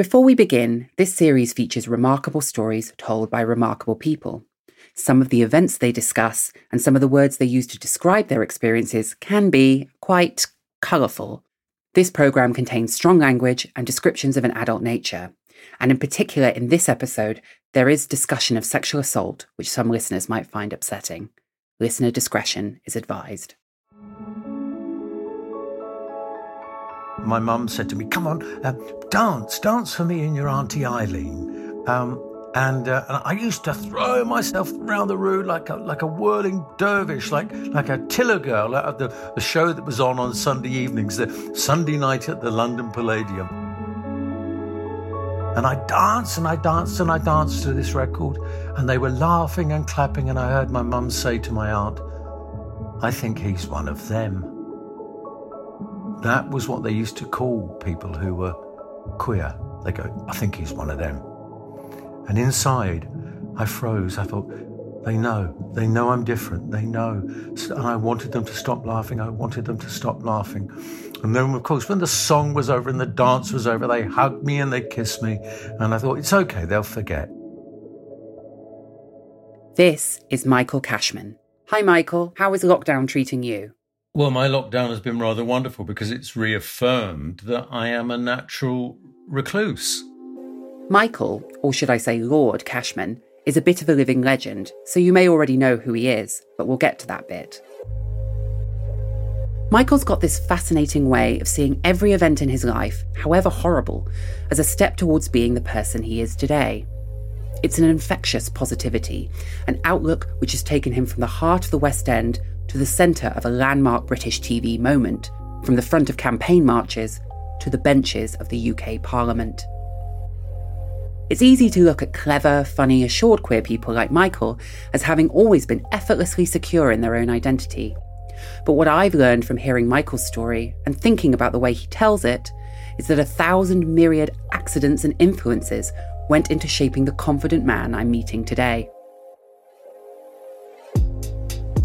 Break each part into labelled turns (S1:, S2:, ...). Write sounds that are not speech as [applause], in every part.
S1: Before we begin, this series features remarkable stories told by remarkable people. Some of the events they discuss and some of the words they use to describe their experiences can be quite colourful. This programme contains strong language and descriptions of an adult nature. And in particular, in this episode, there is discussion of sexual assault, which some listeners might find upsetting. Listener discretion is advised.
S2: My mum said to me, Come on, uh, dance, dance for me and your Auntie Eileen. Um, and, uh, and, I used to throw myself around the room like a, like a whirling dervish, like like a tiller girl at the, the show that was on on Sunday evenings, the Sunday night at the London Palladium. And I danced and I danced and I danced to this record, and they were laughing and clapping, and I heard my mum say to my aunt, "I think he's one of them." That was what they used to call people who were queer. They go, "I think he's one of them." And inside, I froze. I thought, they know. They know I'm different. They know. And I wanted them to stop laughing. I wanted them to stop laughing. And then, of course, when the song was over and the dance was over, they hugged me and they kissed me. And I thought, it's okay, they'll forget.
S1: This is Michael Cashman. Hi, Michael. How is lockdown treating you?
S3: Well, my lockdown has been rather wonderful because it's reaffirmed that I am a natural recluse.
S1: Michael, or should I say Lord Cashman, is a bit of a living legend, so you may already know who he is, but we'll get to that bit. Michael's got this fascinating way of seeing every event in his life, however horrible, as a step towards being the person he is today. It's an infectious positivity, an outlook which has taken him from the heart of the West End to the centre of a landmark British TV moment, from the front of campaign marches to the benches of the UK Parliament. It's easy to look at clever, funny, assured queer people like Michael as having always been effortlessly secure in their own identity. But what I've learned from hearing Michael's story and thinking about the way he tells it is that a thousand myriad accidents and influences went into shaping the confident man I'm meeting today.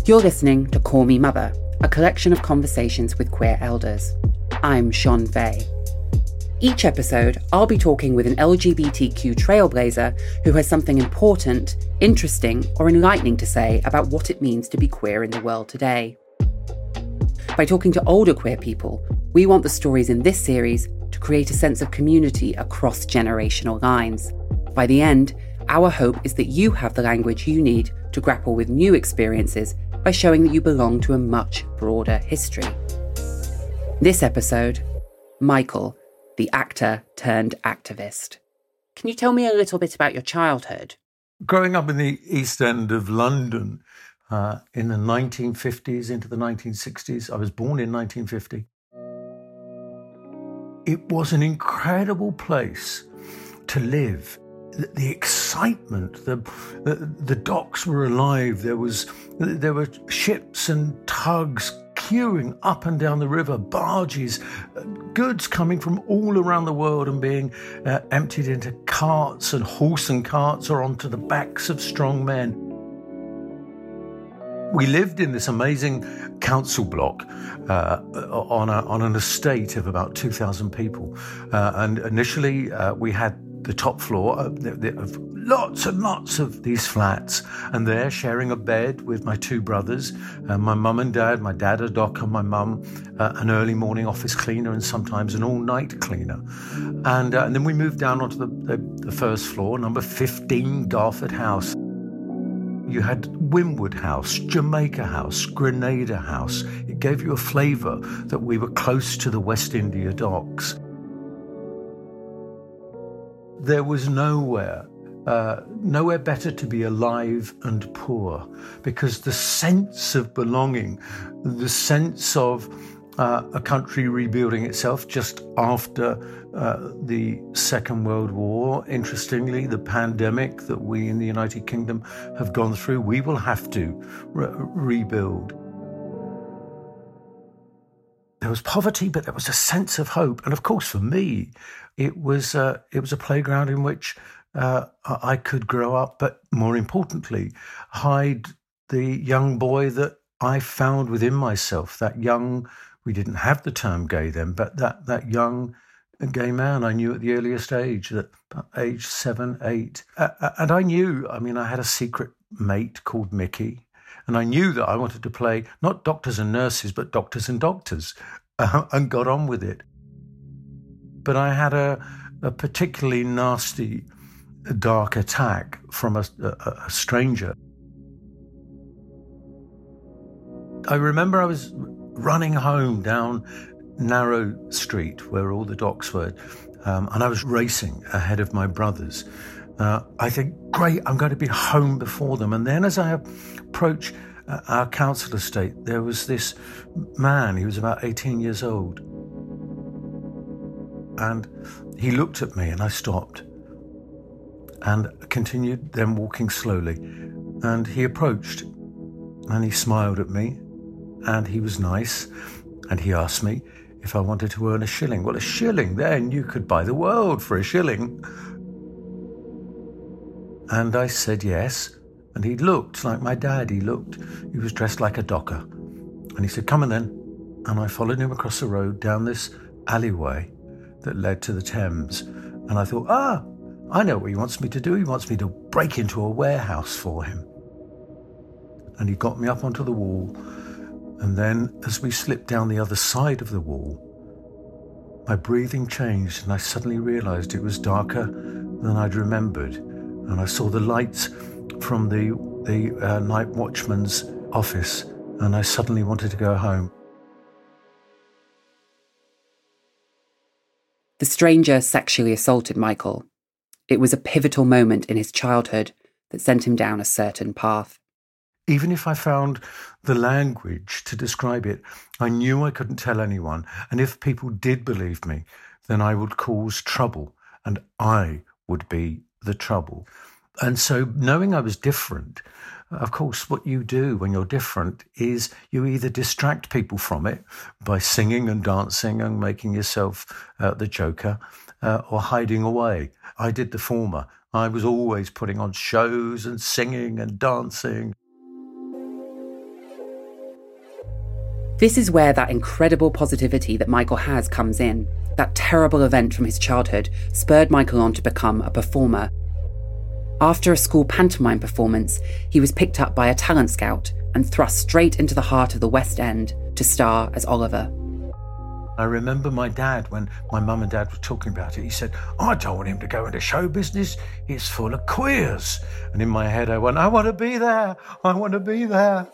S1: You're listening to Call Me Mother, a collection of conversations with queer elders. I'm Shon Faye. Each episode, I'll be talking with an LGBTQ trailblazer who has something important, interesting, or enlightening to say about what it means to be queer in the world today. By talking to older queer people, we want the stories in this series to create a sense of community across generational lines. By the end, our hope is that you have the language you need to grapple with new experiences by showing that you belong to a much broader history. This episode, Michael the actor turned activist. Can you tell me a little bit about your childhood?
S2: Growing up in the East End of London uh, in the 1950s into the 1960s, I was born in 1950. It was an incredible place to live. The, excitement, the, the the docks were alive. There was there were ships and tugs queuing up and down the river, barges, uh, goods coming from all around the world and being uh, emptied into carts and horse and carts or onto the backs of strong men. We lived in this amazing council block uh, on, a, on an estate of about 2,000 people. Uh, and initially, uh, we had the top floor of, of lots and lots of these flats, and there sharing a bed with my two brothers, uh, my mum and dad, my dad a docker, my mum uh, an early morning office cleaner, and sometimes an all night cleaner. And, uh, and then we moved down onto the, the, the first floor, number 15 Garford House. You had Wynwood House, Jamaica House, Grenada House. It gave you a flavour that we were close to the West India docks. There was nowhere uh, nowhere better to be alive and poor because the sense of belonging, the sense of uh, a country rebuilding itself just after uh, the Second World War. Interestingly, the pandemic that we in the United Kingdom have gone through, we will have to re- rebuild. There was poverty, but there was a sense of hope, and of course, for me, it was uh, it was a playground in which uh, I could grow up, but more importantly, hide the young boy that I found within myself, that young we didn't have the term gay then, but that, that young gay man I knew at the earliest age, that age seven, eight. Uh, and I knew, I mean, I had a secret mate called Mickey, and I knew that I wanted to play not doctors and nurses, but doctors and doctors, uh, [laughs] and got on with it. But I had a, a particularly nasty, dark attack from a, a, a stranger. I remember I was running home down narrow street where all the docks were, um, and I was racing ahead of my brothers. Uh, I think, great, I'm going to be home before them. And then as I approach uh, our council estate, there was this man, he was about 18 years old. And he looked at me and I stopped and continued then walking slowly. And he approached and he smiled at me and he was nice, and he asked me if I wanted to earn a shilling. Well, a shilling then, you could buy the world for a shilling. And I said yes, and he looked like my dad. He looked, he was dressed like a docker. And he said, Come on then. And I followed him across the road down this alleyway that led to the Thames. And I thought, ah, I know what he wants me to do. He wants me to break into a warehouse for him. And he got me up onto the wall and then, as we slipped down the other side of the wall, my breathing changed and I suddenly realized it was darker than I'd remembered. And I saw the lights from the, the uh, night watchman's office, and I suddenly wanted to go home.
S1: The stranger sexually assaulted Michael. It was a pivotal moment in his childhood that sent him down a certain path.
S2: Even if I found the language to describe it, I knew I couldn't tell anyone. And if people did believe me, then I would cause trouble and I would be the trouble. And so, knowing I was different, of course, what you do when you're different is you either distract people from it by singing and dancing and making yourself uh, the joker uh, or hiding away. I did the former. I was always putting on shows and singing and dancing.
S1: This is where that incredible positivity that Michael has comes in. That terrible event from his childhood spurred Michael on to become a performer. After a school pantomime performance, he was picked up by a talent scout and thrust straight into the heart of the West End to star as Oliver.
S2: I remember my dad, when my mum and dad were talking about it, he said, I don't want him to go into show business. It's full of queers. And in my head, I went, I want to be there. I want to be there.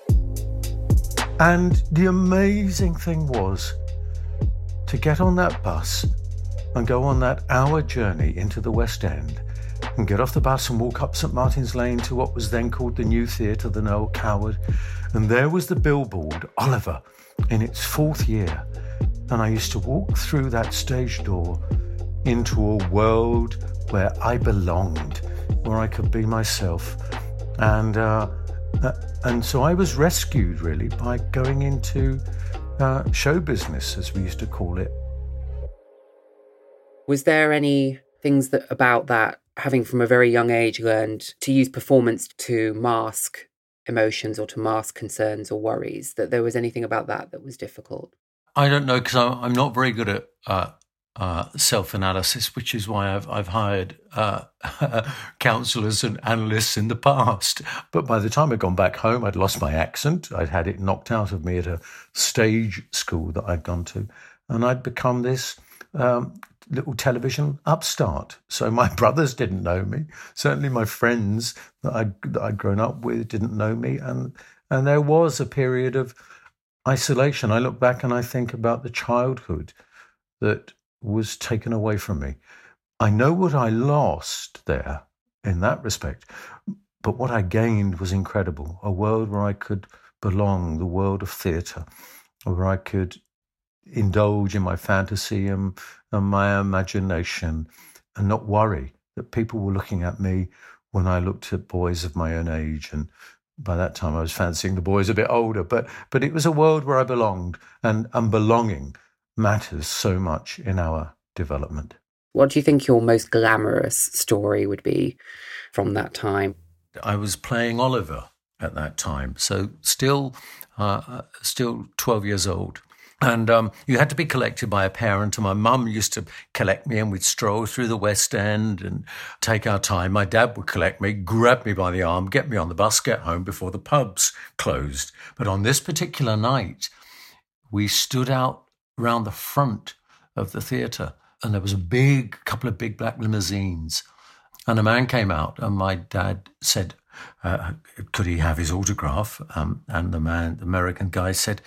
S2: And the amazing thing was to get on that bus and go on that hour journey into the West End and get off the bus and walk up St Martin's Lane to what was then called the New Theatre, the Noel Coward. And there was the billboard, Oliver, in its fourth year. And I used to walk through that stage door into a world where I belonged, where I could be myself. And uh, uh, and so I was rescued really by going into uh, show business, as we used to call it.
S1: Was there any things that about that, having from a very young age learned to use performance to mask emotions or to mask concerns or worries, that there was anything about that that was difficult?
S3: I don't know because I'm not very good at uh, uh, self analysis, which is why I've, I've hired uh, [laughs] counselors and analysts in the past. But by the time I'd gone back home, I'd lost my accent. I'd had it knocked out of me at a stage school that I'd gone to. And I'd become this um, little television upstart. So my [laughs] brothers didn't know me. Certainly my friends that I'd, that I'd grown up with didn't know me. And, and there was a period of isolation. I look back and I think about the childhood that was taken away from me. I know what I lost there in that respect, but what I gained was incredible. A world where I could belong, the world of theatre, where I could
S2: indulge in my fantasy and, and my imagination and not worry that people were looking at me when I looked at boys of my own age. And by that time, I was fancying the boys a bit older. But, but it was a world where I belonged, and, and belonging matters so much in our development.
S1: What do you think your most glamorous story would be from that time?
S3: I was playing Oliver at that time, so still, uh, still twelve years old. And um, you had to be collected by a parent. And my mum used to collect me, and we'd stroll through the West End and take our time. My dad would collect me, grab me by the arm, get me on the bus, get home before the pubs closed. But on this particular night, we stood out round the front of the theatre, and there was a big couple of big black limousines. And a man came out, and my dad said, uh, "Could he have his autograph?" Um, and the man, the American guy, said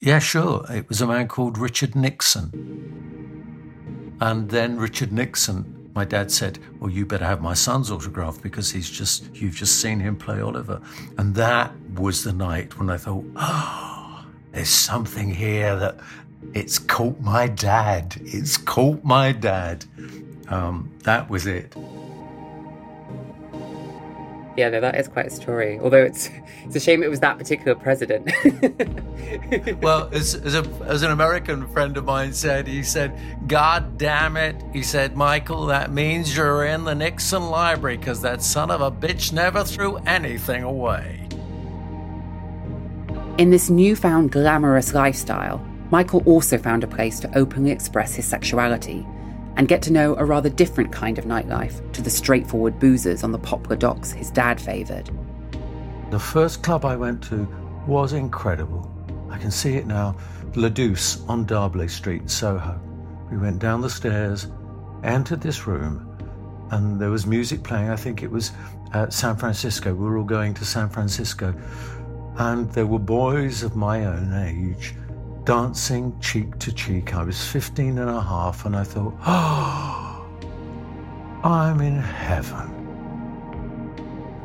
S3: yeah, sure. It was a man called Richard Nixon. And then Richard Nixon, my dad said, Well, you better have my son's autograph because he's just, you've just seen him play Oliver. And that was the night when I thought, Oh, there's something here that it's caught my dad. It's caught my dad. Um, that was it
S1: yeah, no, that is quite a story. Although it's it's a shame it was that particular president. [laughs]
S3: well, as, as, a, as an American friend of mine said, he said, "God damn it," he said, "Michael, that means you're in the Nixon library because that son of a bitch never threw anything away."
S1: In this newfound glamorous lifestyle, Michael also found a place to openly express his sexuality and get to know a rather different kind of nightlife to the straightforward boozers on the Poplar docks his dad favoured.
S2: The first club I went to was incredible. I can see it now. La Douce on D'Arblay Street, Soho. We went down the stairs, entered this room, and there was music playing. I think it was at San Francisco. We were all going to San Francisco. And there were boys of my own age dancing cheek to cheek. I was 15 and a half, and I thought, oh, I'm in heaven.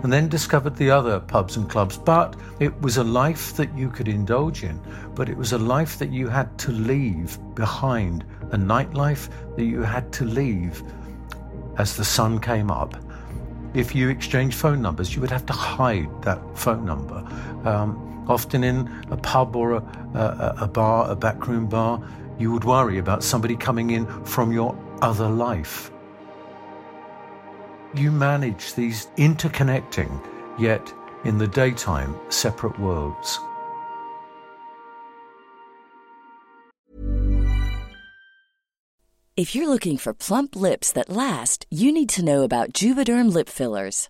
S2: And then discovered the other pubs and clubs. But it was a life that you could indulge in, but it was a life that you had to leave behind, a nightlife that you had to leave as the sun came up. If you exchanged phone numbers, you would have to hide that phone number. Um, Often in a pub or a, a, a bar, a backroom bar, you would worry about somebody coming in from your other life. You manage these interconnecting, yet in the daytime, separate worlds.
S4: If you're looking for plump lips that last, you need to know about Juvederm lip fillers.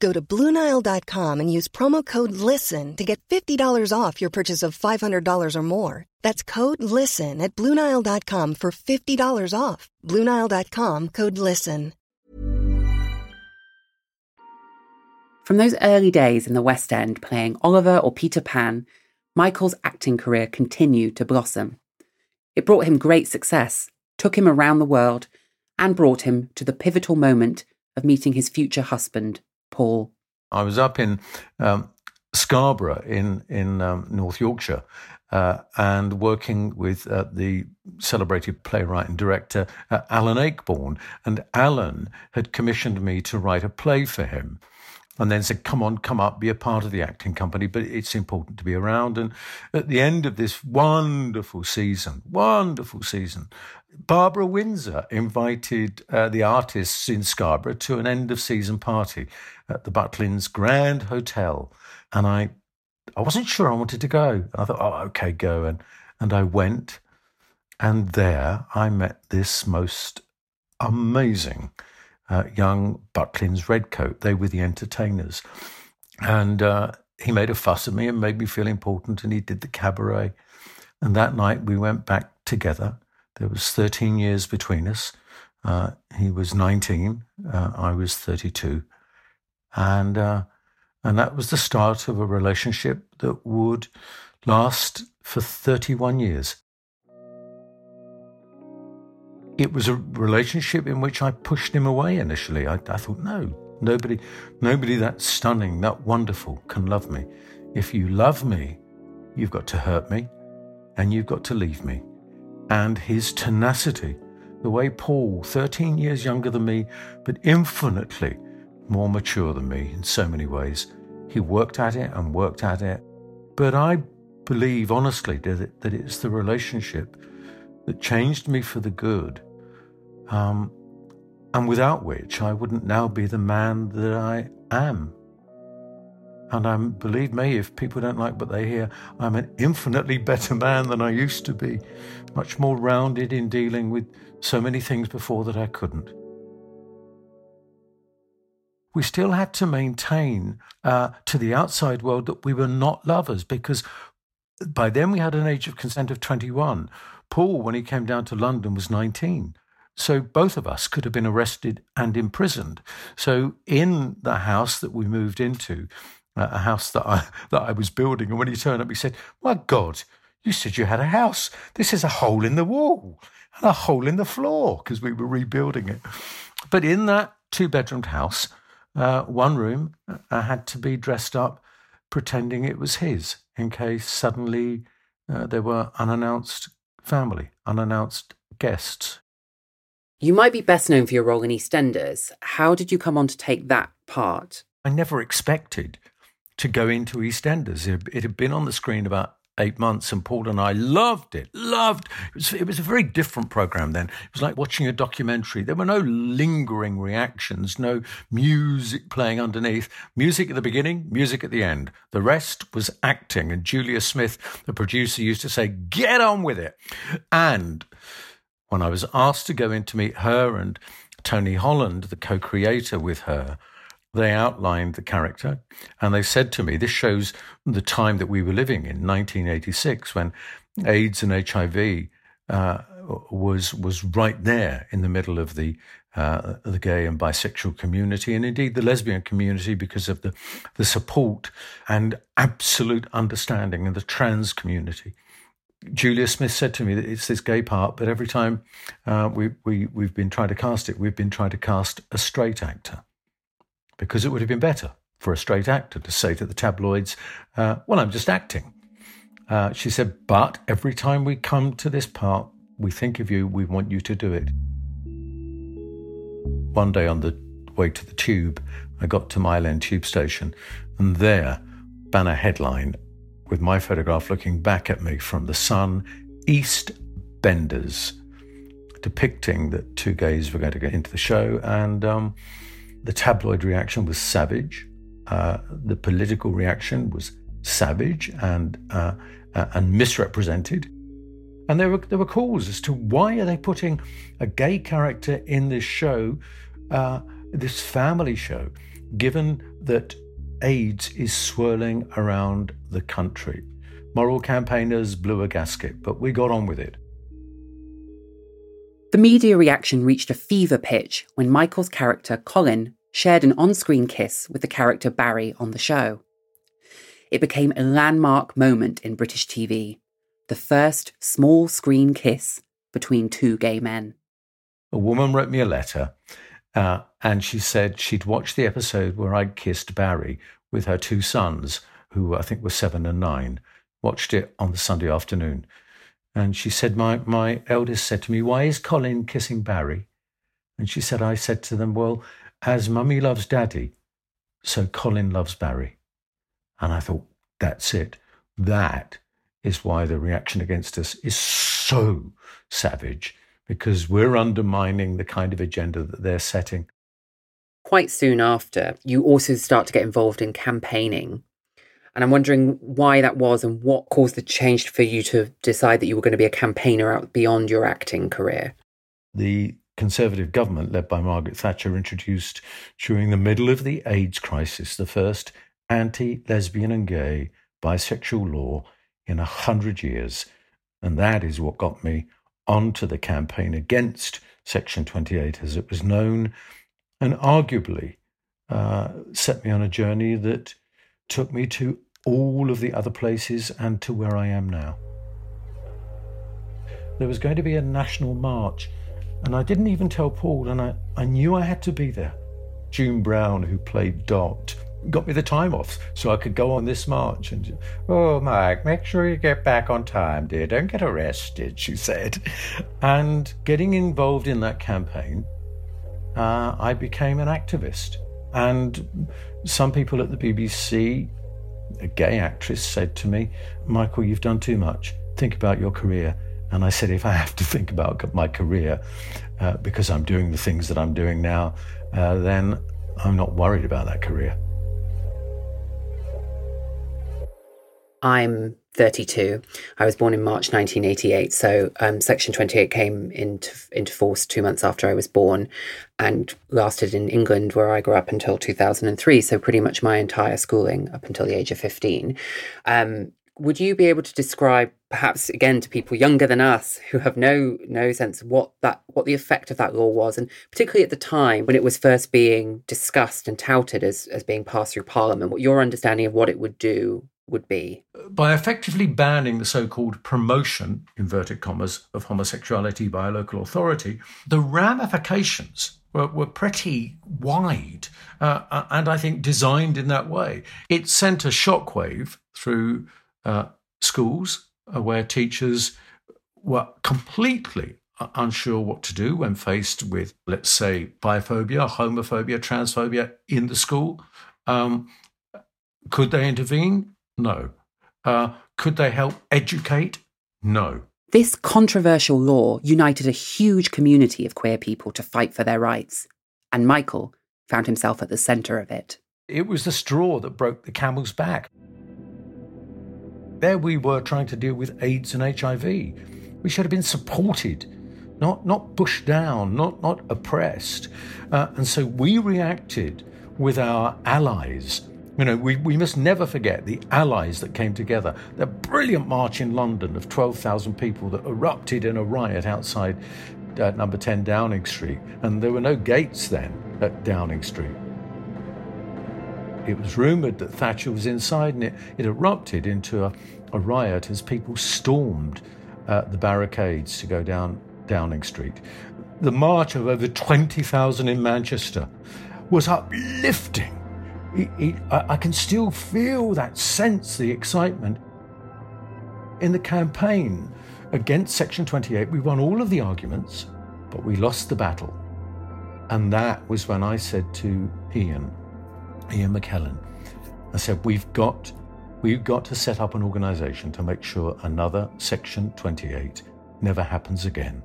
S5: Go to Bluenile.com and use promo code LISTEN to get $50 off your purchase of $500 or more. That's code LISTEN at Bluenile.com for $50 off. Bluenile.com code LISTEN.
S1: From those early days in the West End playing Oliver or Peter Pan, Michael's acting career continued to blossom. It brought him great success, took him around the world, and brought him to the pivotal moment of meeting his future husband, Paul.
S2: I was up in um, Scarborough in in um, North Yorkshire, uh, and working with uh, the celebrated playwright and director uh, Alan Ayckbourn. And Alan had commissioned me to write a play for him. And then said, Come on, come up, be a part of the acting company, but it's important to be around. And at the end of this wonderful season, wonderful season, Barbara Windsor invited uh, the artists in Scarborough to an end of season party at the Butlins Grand Hotel. And I I wasn't sure I wanted to go. I thought, oh, okay, go. And, and I went. And there I met this most amazing uh, young Butlins redcoat. They were the entertainers. And uh, he made a fuss of me and made me feel important. And he did the cabaret. And that night we went back together. There was 13 years between us. Uh, he was 19. Uh, I was 32. And uh, and that was the start of a relationship that would last for 31 years. It was a relationship in which I pushed him away initially. I, I thought, no, nobody, nobody that stunning, that wonderful can love me. If you love me, you've got to hurt me and you've got to leave me. And his tenacity, the way Paul, 13 years younger than me, but infinitely more mature than me in so many ways. He worked at it and worked at it. But I believe honestly that, that it's the relationship that changed me for the good, um, and without which I wouldn't now be the man that I am. And I'm, believe me, if people don't like what they hear, I'm an infinitely better man than I used to be, much more rounded in dealing with so many things before that I couldn't we still had to maintain uh, to the outside world that we were not lovers because by then we had an age of consent of 21. Paul, when he came down to London, was 19. So both of us could have been arrested and imprisoned. So in the house that we moved into, uh, a house that I [laughs] that I was building, and when he turned up, he said, "My God, you said you had a house. This is a hole in the wall and a hole in the floor because we were rebuilding it." But in that two-bedroomed house, uh, one room uh, had to be dressed up pretending it was his in case suddenly uh, there were unannounced family, unannounced guests.
S1: You might be best known for your role in EastEnders. How did you come on to take that part?
S2: I never expected to go into EastEnders. It, it had been on the screen about eight months, and Paul and I loved it. Loved it was, it was a very different program then. It was like watching a documentary. There were no lingering reactions, no music playing underneath. Music at the beginning, music at the end. The rest was acting. And Julia Smith, the producer, used to say, "Get on with it." And when I was asked to go in to meet her and Tony Holland, the co-creator with her, they outlined the character and they said to me, this shows the time that we were living in, 1986, when AIDS and HIV uh, was was right there in the middle of the uh, the gay and bisexual community, and indeed the lesbian community, because of the the support and absolute understanding in the trans community. Julia Smith said to me that it's this gay part, but every time uh, we, we, we've been trying to cast it, we've been trying to cast a straight actor because it would have been better for a straight actor to say to the tabloids, uh, Well, I'm just acting. Uh, she said, But every time we come to this part, we think of you, we want you to do it. One day on the way to the tube, I got to Mile End tube station, and there, banner headline with my photograph looking back at me from the sun, East Benders, depicting that two gays were going to get into the show, and um, the tabloid reaction was savage. Uh, the political reaction was savage and uh, uh, and misrepresented. And there were there were calls as to why are they putting a gay character in this show, uh, this family show, given that AIDS is swirling around the country. Moral campaigners blew a gasket, but we got on with it.
S1: The media reaction reached a fever pitch when Michael's character, Colin, shared an on screen kiss with the character Barry on the show. It became a landmark moment in British TV, the first small screen kiss between two gay men.
S2: A woman wrote me a letter Uh, and she said she'd watched the episode where I kissed Barry with her two sons, who I think were seven and nine, watched it on the Sunday afternoon. And she said, my, my eldest said to me, Why is Colin kissing Barry? And she said, I said to them, Well, as mummy loves daddy, so Colin loves Barry. And I thought, That's it. That is why the reaction against us is so savage, because we're undermining the kind of agenda that they're setting.
S1: Quite soon after, you also start to get involved in campaigning and I'm wondering why that was and what caused the change for you to decide that you were going to be a campaigner out beyond your acting career.
S2: The Conservative government, led by Margaret Thatcher, introduced during the middle of the AIDS crisis the first anti lesbian and gay bisexual law in a hundred years. And that is what got me onto the campaign against Section 28 as it was known, and arguably uh, set me on a journey that took me to all of the other places and to where I am now. There was going to be a national march, and I didn't even tell Paul, and I, I knew I had to be there. June Brown, who played Dot, got me the time off so I could go on this march. And, oh, Mike, make sure you get back on time, dear. Don't get arrested, she said. And getting involved in that campaign, uh, I became an activist. And some people at the BBC, a gay actress, said to me, Michael, you've done too much. Think about your career. And I said, if I have to think about my career uh, because I'm doing the things that I'm doing now, uh, then I'm not worried about that career.
S1: I'm 32. I was born in March 1988, so um, Section 28 came into into force two months after I was born, and lasted in England where I grew up until 2003. So pretty much my entire schooling up until the age of 15. Um, would you be able to describe, perhaps again to people younger than us who have no no sense what that what the effect of that law was, and particularly at the time when it was first being discussed and touted as as being passed through Parliament, what your understanding of what it would do would be?
S2: By effectively banning the so called promotion, inverted commas, of homosexuality by a local authority, the ramifications were, were pretty wide uh, uh and I think designed in that way. It sent a shockwave through uh, schools uh, where teachers were completely unsure what to do when faced with, let's say, biphobia, homophobia, transphobia in the school. Um, could they intervene? No. Uh, could they help educate? No.
S1: This controversial law united a huge community of queer people to fight for their rights, and Michael found himself at the centre of it.
S2: It was the straw that broke the camel's back. There we were trying to deal with AIDS and HIV. We should have been supported, not, not pushed down, not, not oppressed. Uh, and so we reacted with our allies you know, we, we must never forget the allies that came together. The brilliant march in London of 12,000 people that erupted in a riot outside uh, number 10 Downing Street. And there were no gates then at Downing Street. It was rumoured that Thatcher was inside and it, it erupted into a, a riot as people stormed uh, the barricades to go down Downing Street. The march of over 20,000 in Manchester was uplifting I, I can still feel that sense, the excitement. In the campaign against Section 28, we won all of the arguments, but we lost the battle. And that was when I said to Ian, Ian McKellen, I said, we've got, we've got to set up an organization to make sure another Section 28 never happens again.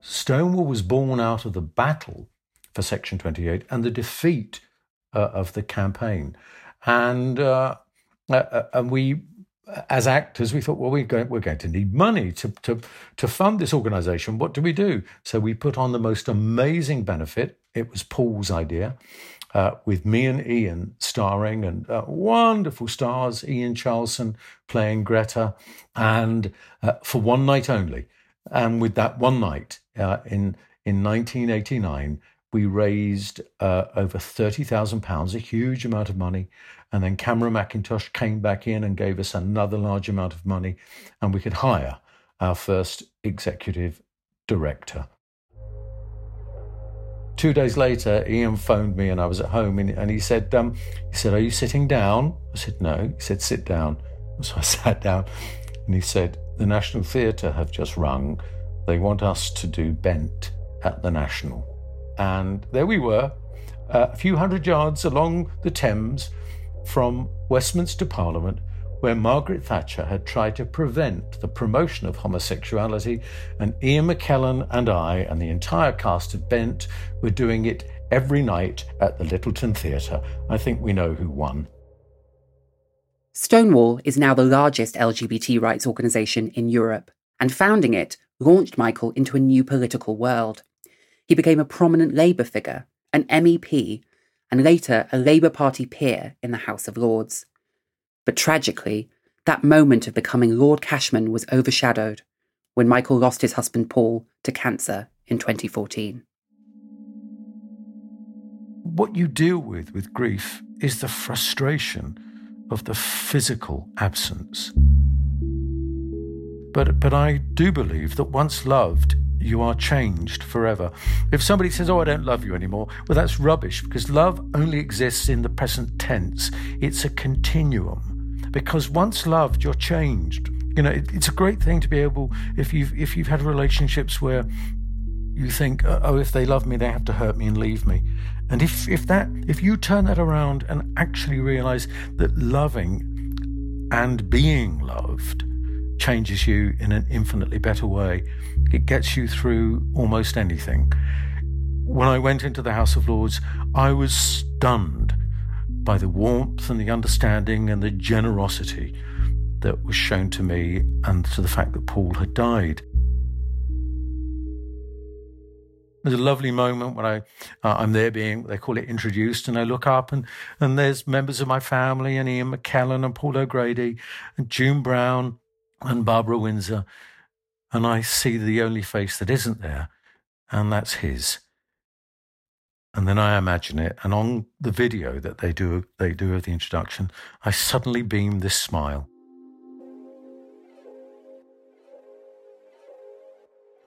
S2: Stonewall was born out of the battle for Section 28 and the defeat uh, of the campaign. And, uh, uh, uh, and we, as actors, we thought, well, we're going, we're going to need money to, to, to fund this organization. What do we do? So we put on the most amazing benefit. It was Paul's idea. Uh, with me and Ian starring and uh, wonderful stars, Ian Charleson playing Greta, and uh, for one night only. And with that one night uh, in in 1989, we raised uh, over £30,000, a huge amount of money. And then Cameron Mackintosh came back in and gave us another large amount of money, and we could hire our first executive director. two days later, Ian phoned me and I was at home and, and he said, um, he said, are you sitting down? I said, no. He said, sit down. [laughs] So I sat down and he said, the National Theatre have just rung. They want us to do Bent at the National. And there we were, uh, a few hundred yards along the Thames from Westminster Parliament, where Margaret Thatcher had tried to prevent the promotion of homosexuality, and Ian McKellen and I and the entire cast of Bent were doing it every night at the Lyttelton Theatre. I think we know who won.
S1: Stonewall is now the largest LGBT rights organisation in Europe, and founding it launched Michael into a new political world. He became a prominent Labour figure, an MEP, and later a Labour Party peer in the House of Lords. But tragically, that moment of becoming Lord Cashman was overshadowed when Michael lost his husband Paul to cancer in 2014.
S2: What you deal with with grief is the frustration of the physical absence. But, but I do believe that once loved, you are changed forever. If somebody says, Oh, I don't love you anymore, well, that's rubbish because love only exists in the present tense. It's a continuum because once loved, you're changed. You know, it, it's a great thing to be able if you've if you've had relationships where you think, oh, oh if they love me, they have to hurt me and leave me. And if if that if you turn that around and actually realize that loving and being loved changes you in an infinitely better way, it gets you through almost anything. When I went into the House of Lords, I was stunned by the warmth and the understanding and the generosity that was shown to me and to the fact that Paul had died. There's a lovely moment when I uh, I'm there being they call it introduced, and I look up and and there's members of my family and Ian McKellen and Paul O'Grady and June Brown and Barbara Windsor, and I see the only face that isn't there, and that's his and then I imagine it, and on the video that they do they do of the introduction, I suddenly beam this smile.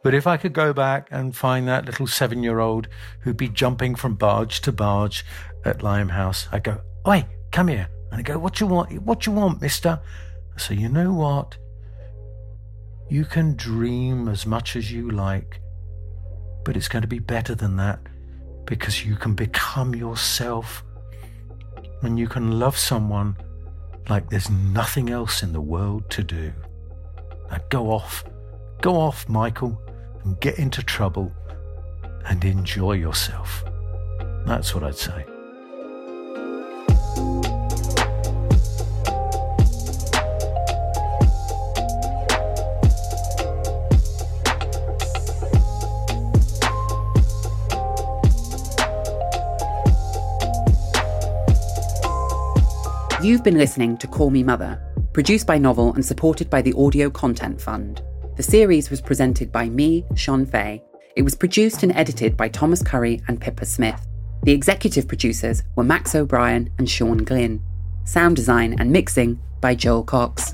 S2: But if I could go back and find that little seven year old who'd be jumping from barge to barge at Limehouse, I'd go, Oi, come here. And I'd go, What you want? What you want, mister? I say, You know what? You can dream as much as you like, but it's going to be better than that because you can become yourself and you can love someone like there's nothing else in the world to do. Now go off, go off, Michael, and get into trouble and enjoy yourself. That's what I'd say.
S1: You've been listening to Call Me Mother, produced by Novel and supported by the Audio Content Fund. The series was presented by me, Shon Faye. It was produced and edited by Thomas Curry and Pippa Smith. The executive producers were Max O'Brien and Sean Glynn. Sound design and mixing by Joel Cox.